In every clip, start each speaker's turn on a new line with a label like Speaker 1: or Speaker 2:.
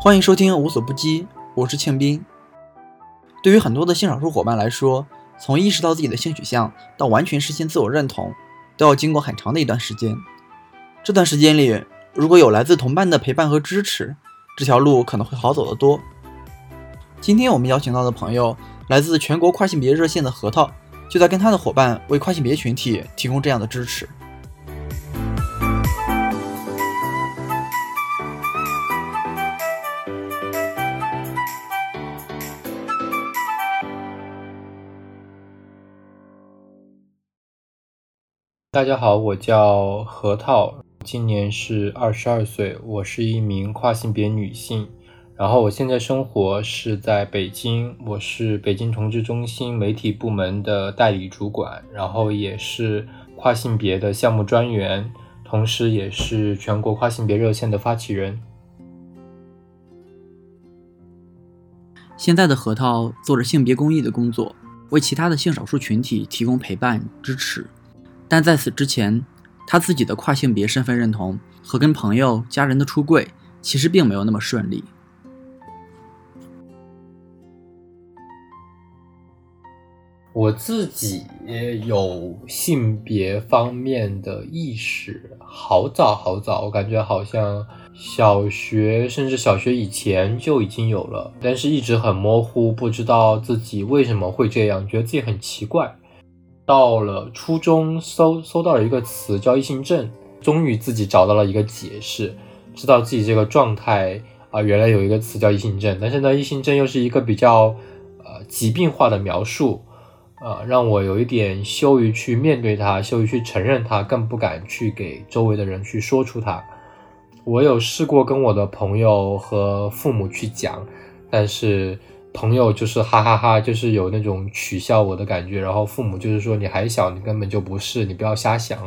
Speaker 1: 欢迎收听无所不击，我是庆斌。对于很多的性少数伙伴来说，从意识到自己的性取向到完全实现自我认同，都要经过很长的一段时间。这段时间里，如果有来自同伴的陪伴和支持，这条路可能会好走得多。今天我们邀请到的朋友来自全国跨性别热线的核桃，就在跟他的伙伴为跨性别群体提供这样的支持。
Speaker 2: 大家好，我叫核桃，今年是二十二岁，我是一名跨性别女性。然后我现在生活是在北京，我是北京同志中心媒体部门的代理主管，然后也是跨性别的项目专员，同时也是全国跨性别热线的发起人。
Speaker 1: 现在的核桃做着性别公益的工作，为其他的性少数群体提供陪伴支持。但在此之前，他自己的跨性别身份认同和跟朋友、家人的出柜，其实并没有那么顺利。
Speaker 2: 我自己有性别方面的意识，好早好早，我感觉好像小学甚至小学以前就已经有了，但是一直很模糊，不知道自己为什么会这样，觉得自己很奇怪。到了初中，搜搜到了一个词叫异性症，终于自己找到了一个解释，知道自己这个状态啊，原来有一个词叫异性症，但是呢，异性症又是一个比较呃疾病化的描述，啊，让我有一点羞于去面对它，羞于去承认它，更不敢去给周围的人去说出它。我有试过跟我的朋友和父母去讲，但是。朋友就是哈哈哈，就是有那种取笑我的感觉，然后父母就是说你还小，你根本就不是，你不要瞎想。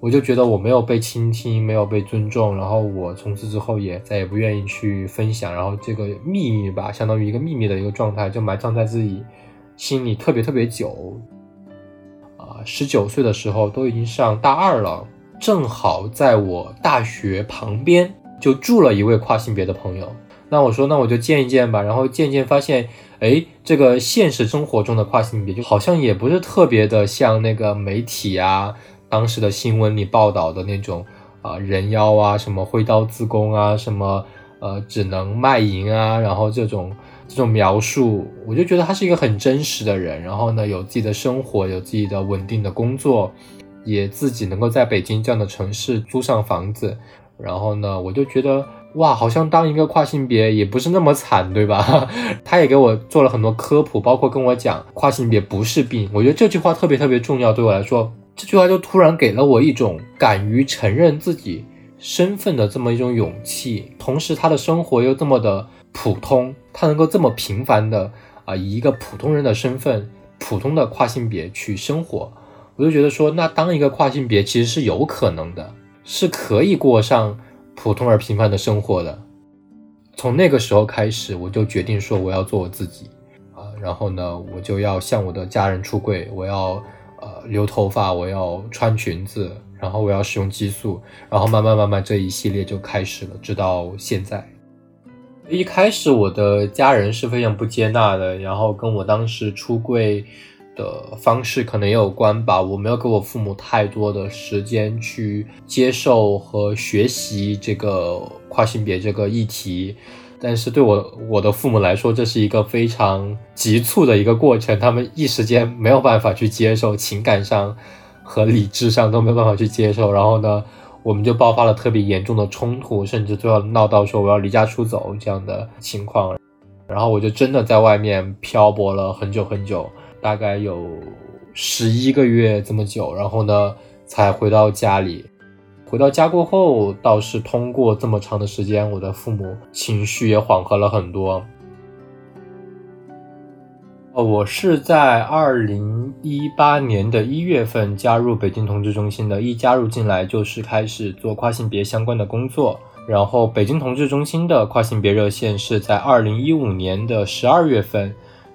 Speaker 2: 我就觉得我没有被倾听，没有被尊重，然后我从此之后也再也不愿意去分享，然后这个秘密吧，相当于一个秘密的一个状态，就埋藏在自己心里特别特别久。啊，十九岁的时候都已经上大二了，正好在我大学旁边就住了一位跨性别的朋友。那我说，那我就见一见吧。然后渐渐，发现，哎，这个现实生活中的跨性别，就好像也不是特别的像那个媒体啊，当时的新闻里报道的那种啊，人妖啊，什么挥刀自宫啊，什么呃，只能卖淫啊，然后这种这种描述，我就觉得他是一个很真实的人。然后呢，有自己的生活，有自己的稳定的工作，也自己能够在北京这样的城市租上房子。然后呢，我就觉得。哇，好像当一个跨性别也不是那么惨，对吧？他也给我做了很多科普，包括跟我讲跨性别不是病。我觉得这句话特别特别重要，对我来说，这句话就突然给了我一种敢于承认自己身份的这么一种勇气。同时，他的生活又这么的普通，他能够这么平凡的啊，以一个普通人的身份，普通的跨性别去生活，我就觉得说，那当一个跨性别其实是有可能的，是可以过上。普通而平凡的生活的，从那个时候开始，我就决定说我要做我自己啊，然后呢，我就要向我的家人出柜，我要呃留头发，我要穿裙子，然后我要使用激素，然后慢慢慢慢这一系列就开始了，直到现在。一开始我的家人是非常不接纳的，然后跟我当时出柜。的方式可能也有关吧，我没有给我父母太多的时间去接受和学习这个跨性别这个议题，但是对我我的父母来说，这是一个非常急促的一个过程，他们一时间没有办法去接受，情感上和理智上都没有办法去接受，然后呢，我们就爆发了特别严重的冲突，甚至最后闹到说我要离家出走这样的情况，然后我就真的在外面漂泊了很久很久。大概有十一个月这么久，然后呢，才回到家里。回到家过后，倒是通过这么长的时间，我的父母情绪也缓和了很多。我是在二零一八年的一月份加入北京同志中心的，一加入进来就是开始做跨性别相关的工作。然后，北京同志中心的跨性别热线是在二零一五年的十二月份。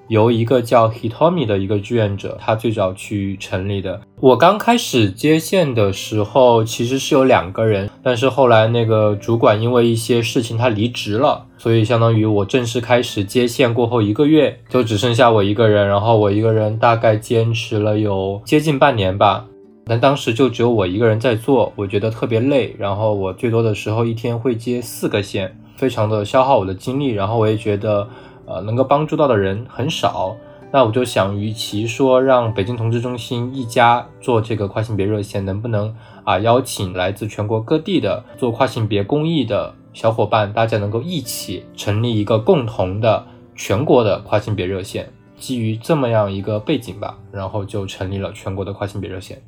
Speaker 2: 由一个叫 Hitomi 的一个志愿者，他最早去成立的。我刚开始接线的时候，其实是有两个人，但是后来那个主管因为一些事情他离职了，所以相当于我正式开始接线过后一个月，就只剩下我一个人。然后我一个人大概坚持了有接近半年吧，但当时就只有我一个人在做，我觉得特别累。然后我最多的时候一天会接四个线，非常的消耗我的精力。然后我也觉得。呃，能够帮助到的人很少，那我就想，与其说让北京同志中心一家做这个跨性别热线，能不能啊邀请来自全国各地的做跨性别公益的小伙伴，大家能够一起成立一个共同的全国的跨性别热线？基于这么样一个背景吧，然后就成立了全国的跨性别热线。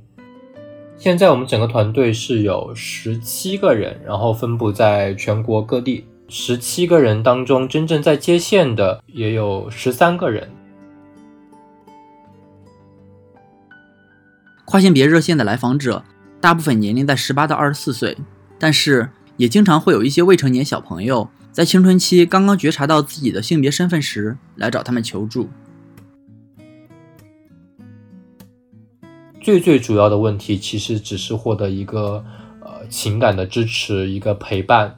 Speaker 2: 现在我们整个团队是有十七个人，然后分布在全国各地。十七个人当中，真正在接线的也有十三个人。
Speaker 1: 跨性别热线的来访者大部分年龄在十八到二十四岁，但是也经常会有一些未成年小朋友在青春期刚刚觉察到自己的性别身份时来找他们求助。
Speaker 2: 最最主要的问题其实只是获得一个呃情感的支持，一个陪伴。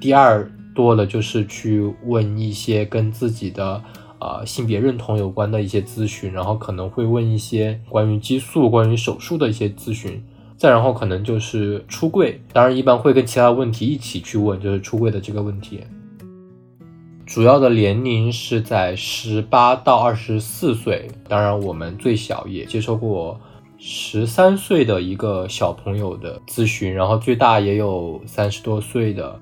Speaker 2: 第二。多了就是去问一些跟自己的呃性别认同有关的一些咨询，然后可能会问一些关于激素、关于手术的一些咨询，再然后可能就是出柜，当然一般会跟其他问题一起去问，就是出柜的这个问题。主要的年龄是在十八到二十四岁，当然我们最小也接受过十三岁的一个小朋友的咨询，然后最大也有三十多岁的。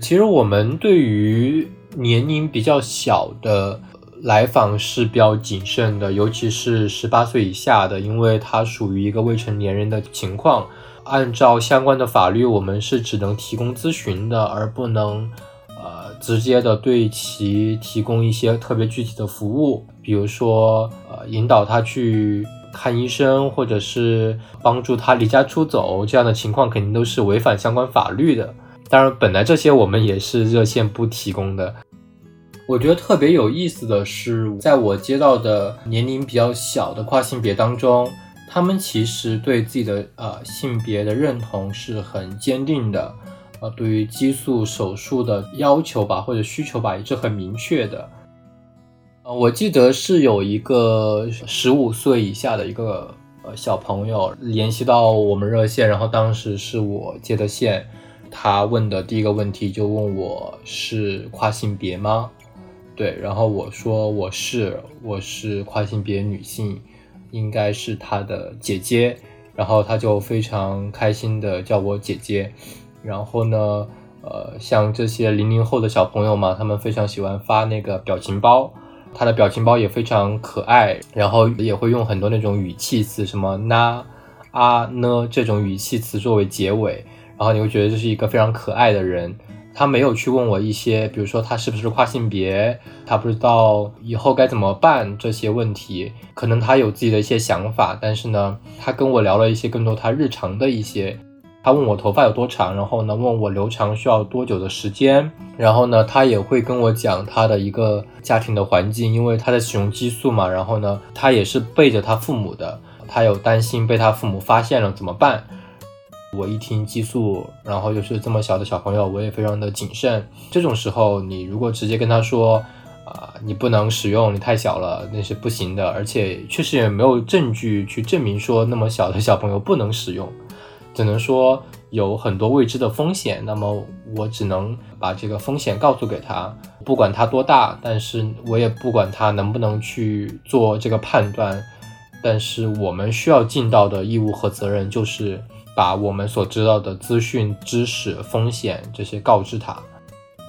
Speaker 2: 其实我们对于年龄比较小的来访是比较谨慎的，尤其是十八岁以下的，因为它属于一个未成年人的情况。按照相关的法律，我们是只能提供咨询的，而不能呃直接的对其提供一些特别具体的服务，比如说呃引导他去看医生，或者是帮助他离家出走这样的情况，肯定都是违反相关法律的。当然，本来这些我们也是热线不提供的。我觉得特别有意思的是，在我接到的年龄比较小的跨性别当中，他们其实对自己的呃性别的认同是很坚定的，呃，对于激素手术的要求吧或者需求吧也是很明确的。呃，我记得是有一个十五岁以下的一个呃小朋友联系到我们热线，然后当时是我接的线。他问的第一个问题就问我是跨性别吗？对，然后我说我是，我是跨性别女性，应该是他的姐姐，然后他就非常开心的叫我姐姐。然后呢，呃，像这些零零后的小朋友嘛，他们非常喜欢发那个表情包，他的表情包也非常可爱，然后也会用很多那种语气词，什么那啊呢这种语气词作为结尾。然后你会觉得这是一个非常可爱的人，他没有去问我一些，比如说他是不是跨性别，他不知道以后该怎么办这些问题，可能他有自己的一些想法，但是呢，他跟我聊了一些更多他日常的一些，他问我头发有多长，然后呢问我留长需要多久的时间，然后呢他也会跟我讲他的一个家庭的环境，因为他在使用激素嘛，然后呢他也是背着他父母的，他有担心被他父母发现了怎么办。我一听激素，然后又是这么小的小朋友，我也非常的谨慎。这种时候，你如果直接跟他说，啊，你不能使用，你太小了，那是不行的。而且确实也没有证据去证明说那么小的小朋友不能使用，只能说有很多未知的风险。那么我只能把这个风险告诉给他，不管他多大，但是我也不管他能不能去做这个判断。但是我们需要尽到的义务和责任就是。把我们所知道的资讯、知识、风险这些告知他。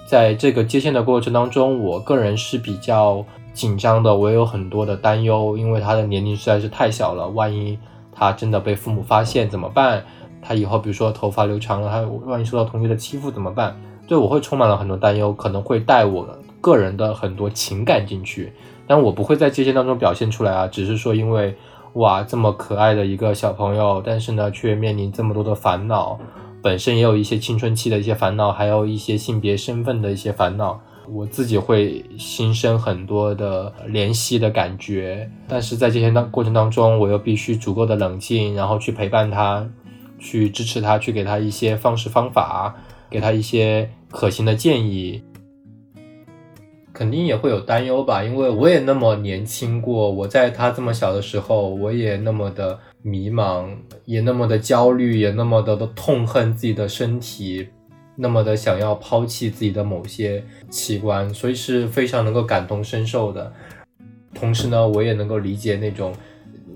Speaker 2: 在这个接线的过程当中，我个人是比较紧张的，我也有很多的担忧，因为他的年龄实在是太小了，万一他真的被父母发现怎么办？他以后比如说头发留长了，他万一受到同学的欺负怎么办？对我会充满了很多担忧，可能会带我个人的很多情感进去，但我不会在接线当中表现出来啊，只是说因为。哇，这么可爱的一个小朋友，但是呢，却面临这么多的烦恼，本身也有一些青春期的一些烦恼，还有一些性别身份的一些烦恼，我自己会心生很多的怜惜的感觉。但是在这些当过程当中，我又必须足够的冷静，然后去陪伴他，去支持他，去给他一些方式方法，给他一些可行的建议。肯定也会有担忧吧，因为我也那么年轻过，我在他这么小的时候，我也那么的迷茫，也那么的焦虑，也那么的痛恨自己的身体，那么的想要抛弃自己的某些器官，所以是非常能够感同身受的。同时呢，我也能够理解那种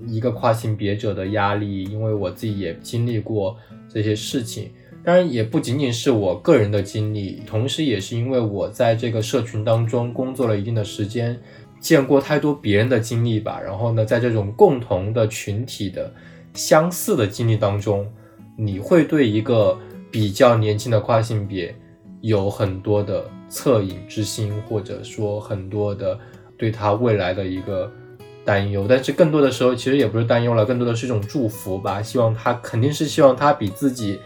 Speaker 2: 一个跨性别者的压力，因为我自己也经历过这些事情。当然，也不仅仅是我个人的经历，同时也是因为我在这个社群当中工作了一定的时间，见过太多别人的经历吧。然后呢，在这种共同的群体的相似的经历当中，你会对一个比较年轻的跨性别有很多的恻隐之心，或者说很多的对他未来的一个担忧。但是更多的时候，其实也不是担忧了，更多的是一种祝福吧。希望他肯定是希望他比自己。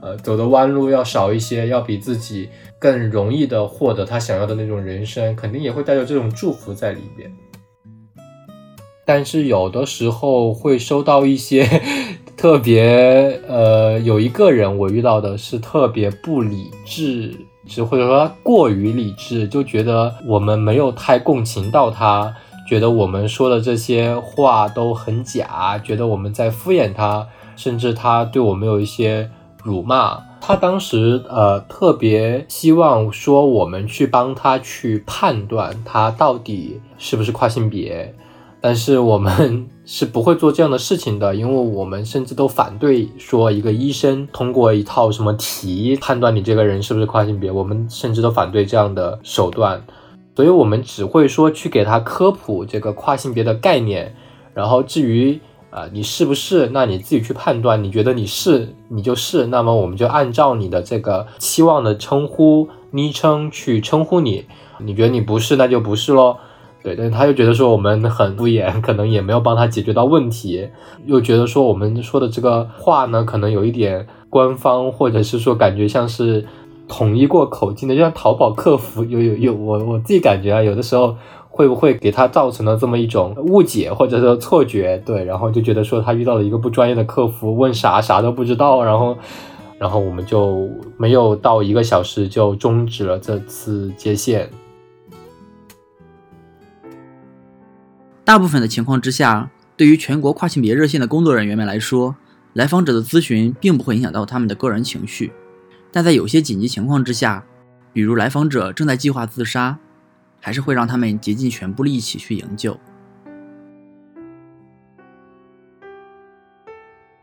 Speaker 2: 呃，走的弯路要少一些，要比自己更容易的获得他想要的那种人生，肯定也会带着这种祝福在里边。但是有的时候会收到一些 特别，呃，有一个人我遇到的是特别不理智，是或者说过于理智，就觉得我们没有太共情到他，觉得我们说的这些话都很假，觉得我们在敷衍他，甚至他对我们有一些。辱骂他，当时呃特别希望说我们去帮他去判断他到底是不是跨性别，但是我们是不会做这样的事情的，因为我们甚至都反对说一个医生通过一套什么题判断你这个人是不是跨性别，我们甚至都反对这样的手段，所以我们只会说去给他科普这个跨性别的概念，然后至于。啊，你是不是？那你自己去判断。你觉得你是，你就是。那么我们就按照你的这个期望的称呼昵称去称呼你。你觉得你不是，那就不是喽。对，但是他又觉得说我们很敷衍，可能也没有帮他解决到问题。又觉得说我们说的这个话呢，可能有一点官方，或者是说感觉像是统一过口径的，就像淘宝客服。有有有，我我自己感觉啊，有的时候。会不会给他造成了这么一种误解或者说错觉？对，然后就觉得说他遇到了一个不专业的客服，问啥啥都不知道，然后，然后我们就没有到一个小时就终止了这次接线。
Speaker 1: 大部分的情况之下，对于全国跨性别热线的工作人员们来说，来访者的咨询并不会影响到他们的个人情绪，但在有些紧急情况之下，比如来访者正在计划自杀。还是会让他们竭尽全部力气去营救。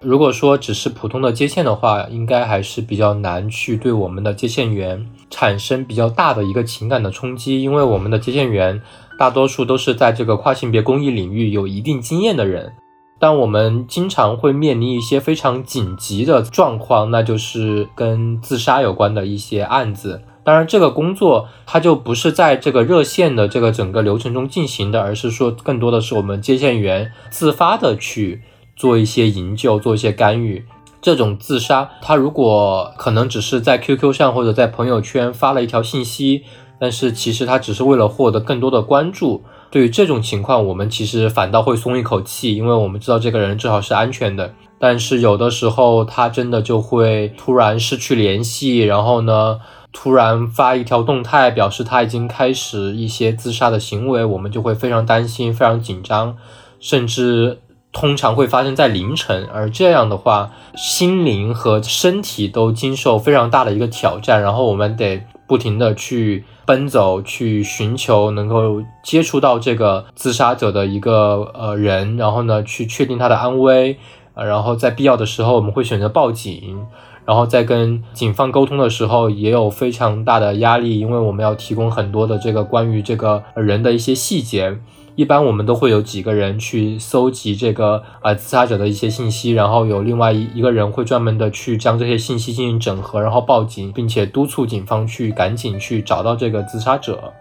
Speaker 2: 如果说只是普通的接线的话，应该还是比较难去对我们的接线员产生比较大的一个情感的冲击，因为我们的接线员大多数都是在这个跨性别公益领域有一定经验的人，但我们经常会面临一些非常紧急的状况，那就是跟自杀有关的一些案子。当然，这个工作它就不是在这个热线的这个整个流程中进行的，而是说更多的是我们接线员自发的去做一些营救、做一些干预。这种自杀，他如果可能只是在 QQ 上或者在朋友圈发了一条信息，但是其实他只是为了获得更多的关注。对于这种情况，我们其实反倒会松一口气，因为我们知道这个人至少是安全的。但是有的时候，他真的就会突然失去联系，然后呢？突然发一条动态，表示他已经开始一些自杀的行为，我们就会非常担心、非常紧张，甚至通常会发生在凌晨。而这样的话，心灵和身体都经受非常大的一个挑战，然后我们得不停的去奔走，去寻求能够接触到这个自杀者的一个呃人，然后呢，去确定他的安危，然后在必要的时候，我们会选择报警。然后在跟警方沟通的时候，也有非常大的压力，因为我们要提供很多的这个关于这个人的一些细节。一般我们都会有几个人去搜集这个呃自杀者的一些信息，然后有另外一一个人会专门的去将这些信息进行整合，然后报警，并且督促警方去赶紧去找到这个自杀者。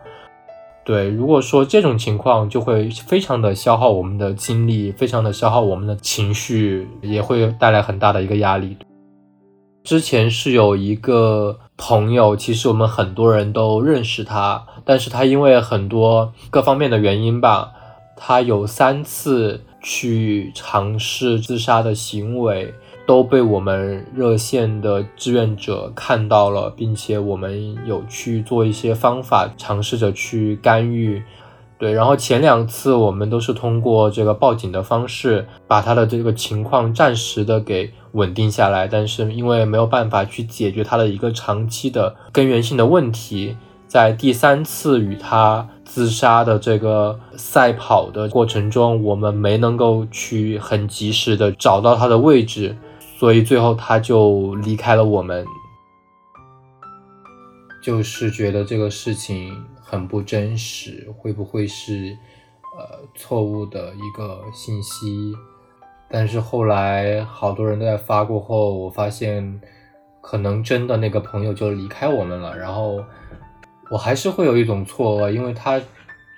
Speaker 2: 对，如果说这种情况，就会非常的消耗我们的精力，非常的消耗我们的情绪，也会带来很大的一个压力。之前是有一个朋友，其实我们很多人都认识他，但是他因为很多各方面的原因吧，他有三次去尝试自杀的行为，都被我们热线的志愿者看到了，并且我们有去做一些方法，尝试着去干预。对，然后前两次我们都是通过这个报警的方式，把他的这个情况暂时的给稳定下来，但是因为没有办法去解决他的一个长期的根源性的问题，在第三次与他自杀的这个赛跑的过程中，我们没能够去很及时的找到他的位置，所以最后他就离开了我们，就是觉得这个事情。很不真实，会不会是呃错误的一个信息？但是后来好多人都在发过后，我发现可能真的那个朋友就离开我们了。然后我还是会有一种错愕，因为他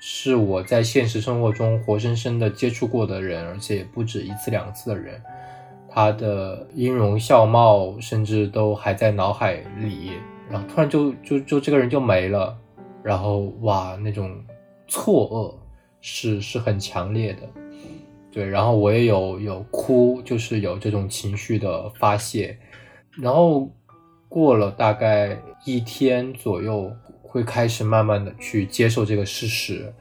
Speaker 2: 是我在现实生活中活生生的接触过的人，而且不止一次两次的人，他的音容笑貌甚至都还在脑海里，然后突然就就就这个人就没了。然后哇，那种错愕是是很强烈的，对。然后我也有有哭，就是有这种情绪的发泄。然后过了大概一天左右，会开始慢慢的去接受这个事实，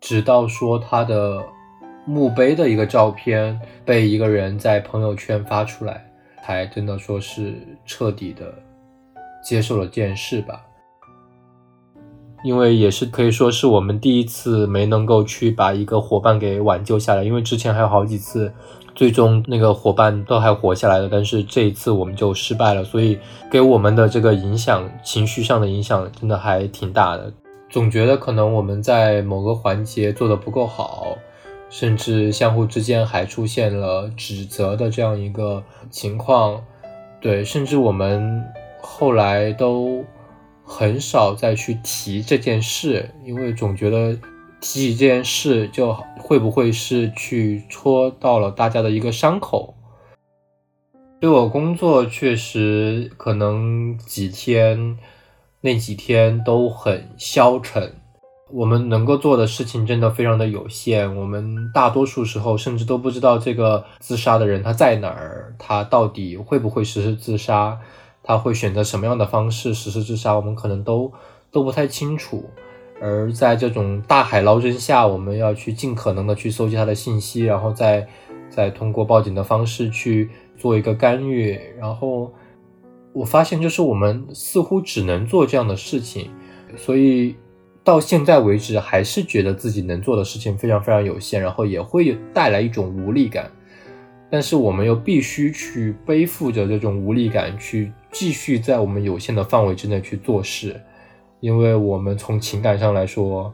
Speaker 2: 直到说他的墓碑的一个照片被一个人在朋友圈发出来，才真的说是彻底的接受了这件事吧。因为也是可以说是我们第一次没能够去把一个伙伴给挽救下来，因为之前还有好几次，最终那个伙伴都还活下来了，但是这一次我们就失败了，所以给我们的这个影响，情绪上的影响真的还挺大的。总觉得可能我们在某个环节做的不够好，甚至相互之间还出现了指责的这样一个情况，对，甚至我们后来都。很少再去提这件事，因为总觉得提起这件事就会不会是去戳到了大家的一个伤口。对我工作确实可能几天那几天都很消沉，我们能够做的事情真的非常的有限。我们大多数时候甚至都不知道这个自杀的人他在哪儿，他到底会不会实施自杀。他会选择什么样的方式实施自杀，我们可能都都不太清楚。而在这种大海捞针下，我们要去尽可能的去搜集他的信息，然后再再通过报警的方式去做一个干预。然后我发现，就是我们似乎只能做这样的事情，所以到现在为止，还是觉得自己能做的事情非常非常有限，然后也会带来一种无力感。但是我们又必须去背负着这种无力感，去继续在我们有限的范围之内去做事，因为我们从情感上来说，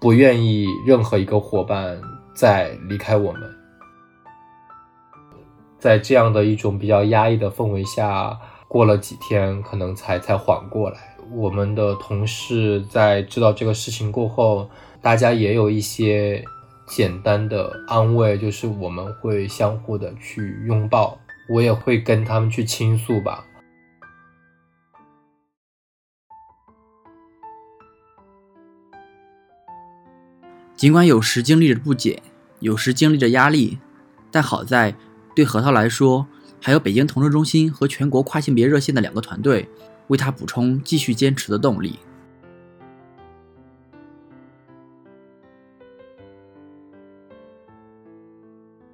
Speaker 2: 不愿意任何一个伙伴再离开我们。在这样的一种比较压抑的氛围下，过了几天，可能才才缓过来。我们的同事在知道这个事情过后，大家也有一些。简单的安慰就是我们会相互的去拥抱，我也会跟他们去倾诉吧。
Speaker 1: 尽管有时经历着不解，有时经历着压力，但好在对核桃来说，还有北京同志中心和全国跨性别热线的两个团队，为他补充继续坚持的动力。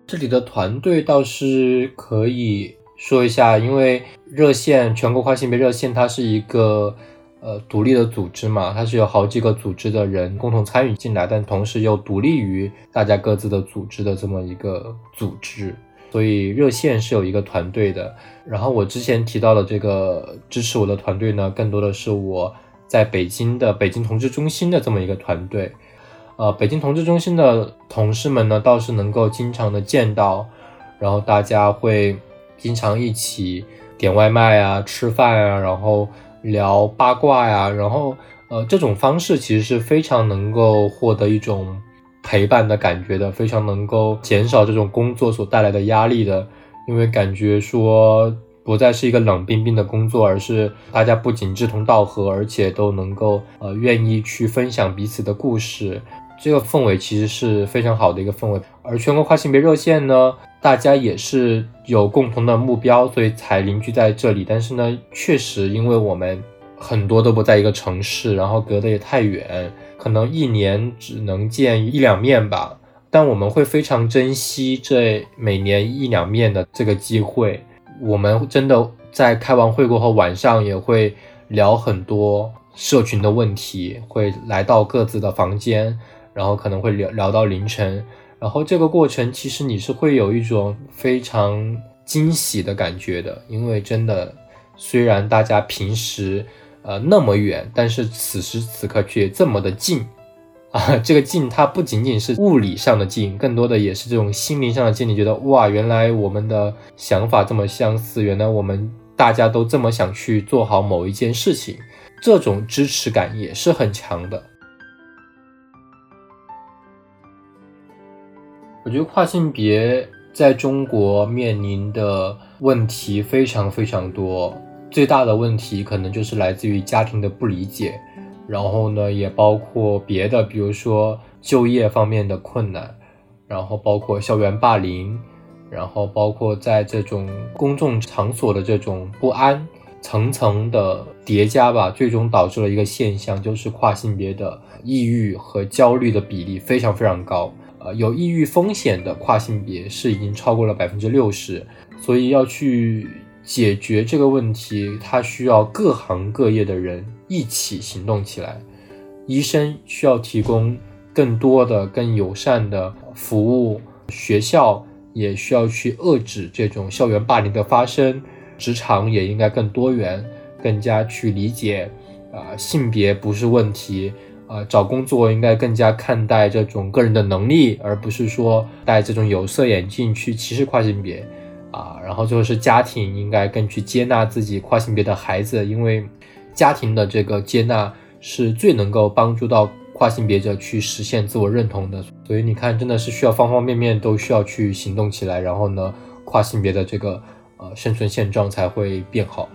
Speaker 2: 这里的团队倒是可以说一下，因为热线全国跨性别热线，它是一个呃独立的组织嘛，它是有好几个组织的人共同参与进来，但同时又独立于大家各自的组织的这么一个组织，所以热线是有一个团队的。然后我之前提到的这个支持我的团队呢，更多的是我在北京的北京同志中心的这么一个团队。呃，北京同志中心的同事们呢，倒是能够经常的见到，然后大家会经常一起点外卖啊、吃饭啊，然后聊八卦呀，然后呃，这种方式其实是非常能够获得一种陪伴的感觉的，非常能够减少这种工作所带来的压力的，因为感觉说不再是一个冷冰冰的工作，而是大家不仅志同道合，而且都能够呃愿意去分享彼此的故事。这个氛围其实是非常好的一个氛围。而全国跨性别热线呢，大家也是有共同的目标，所以才凝聚在这里。但是呢，确实因为我们很多都不在一个城市，然后隔得也太远，可能一年只能见一两面吧。但我们会非常珍惜这每年一两面的这个机会。我们真的在开完会过后，晚上也会聊很多社群的问题，会来到各自的房间，然后可能会聊聊到凌晨。然后这个过程其实你是会有一种非常惊喜的感觉的，因为真的虽然大家平时呃那么远，但是此时此刻却这么的近。啊，这个近，它不仅仅是物理上的近，更多的也是这种心灵上的近。你觉得哇，原来我们的想法这么相似，原来我们大家都这么想去做好某一件事情，这种支持感也是很强的。我觉得跨性别在中国面临的问题非常非常多，最大的问题可能就是来自于家庭的不理解。然后呢，也包括别的，比如说就业方面的困难，然后包括校园霸凌，然后包括在这种公众场所的这种不安，层层的叠加吧，最终导致了一个现象，就是跨性别的抑郁和焦虑的比例非常非常高。呃，有抑郁风险的跨性别是已经超过了百分之六十，所以要去。解决这个问题，它需要各行各业的人一起行动起来。医生需要提供更多的、更友善的服务，学校也需要去遏制这种校园霸凌的发生。职场也应该更多元，更加去理解，啊，性别不是问题，啊，找工作应该更加看待这种个人的能力，而不是说戴这种有色眼镜去歧视跨性别。啊，然后最后是家庭应该更去接纳自己跨性别的孩子，因为家庭的这个接纳是最能够帮助到跨性别者去实现自我认同的。所以你看，真的是需要方方面面都需要去行动起来，然后呢，跨性别的这个呃生存现状才会变好。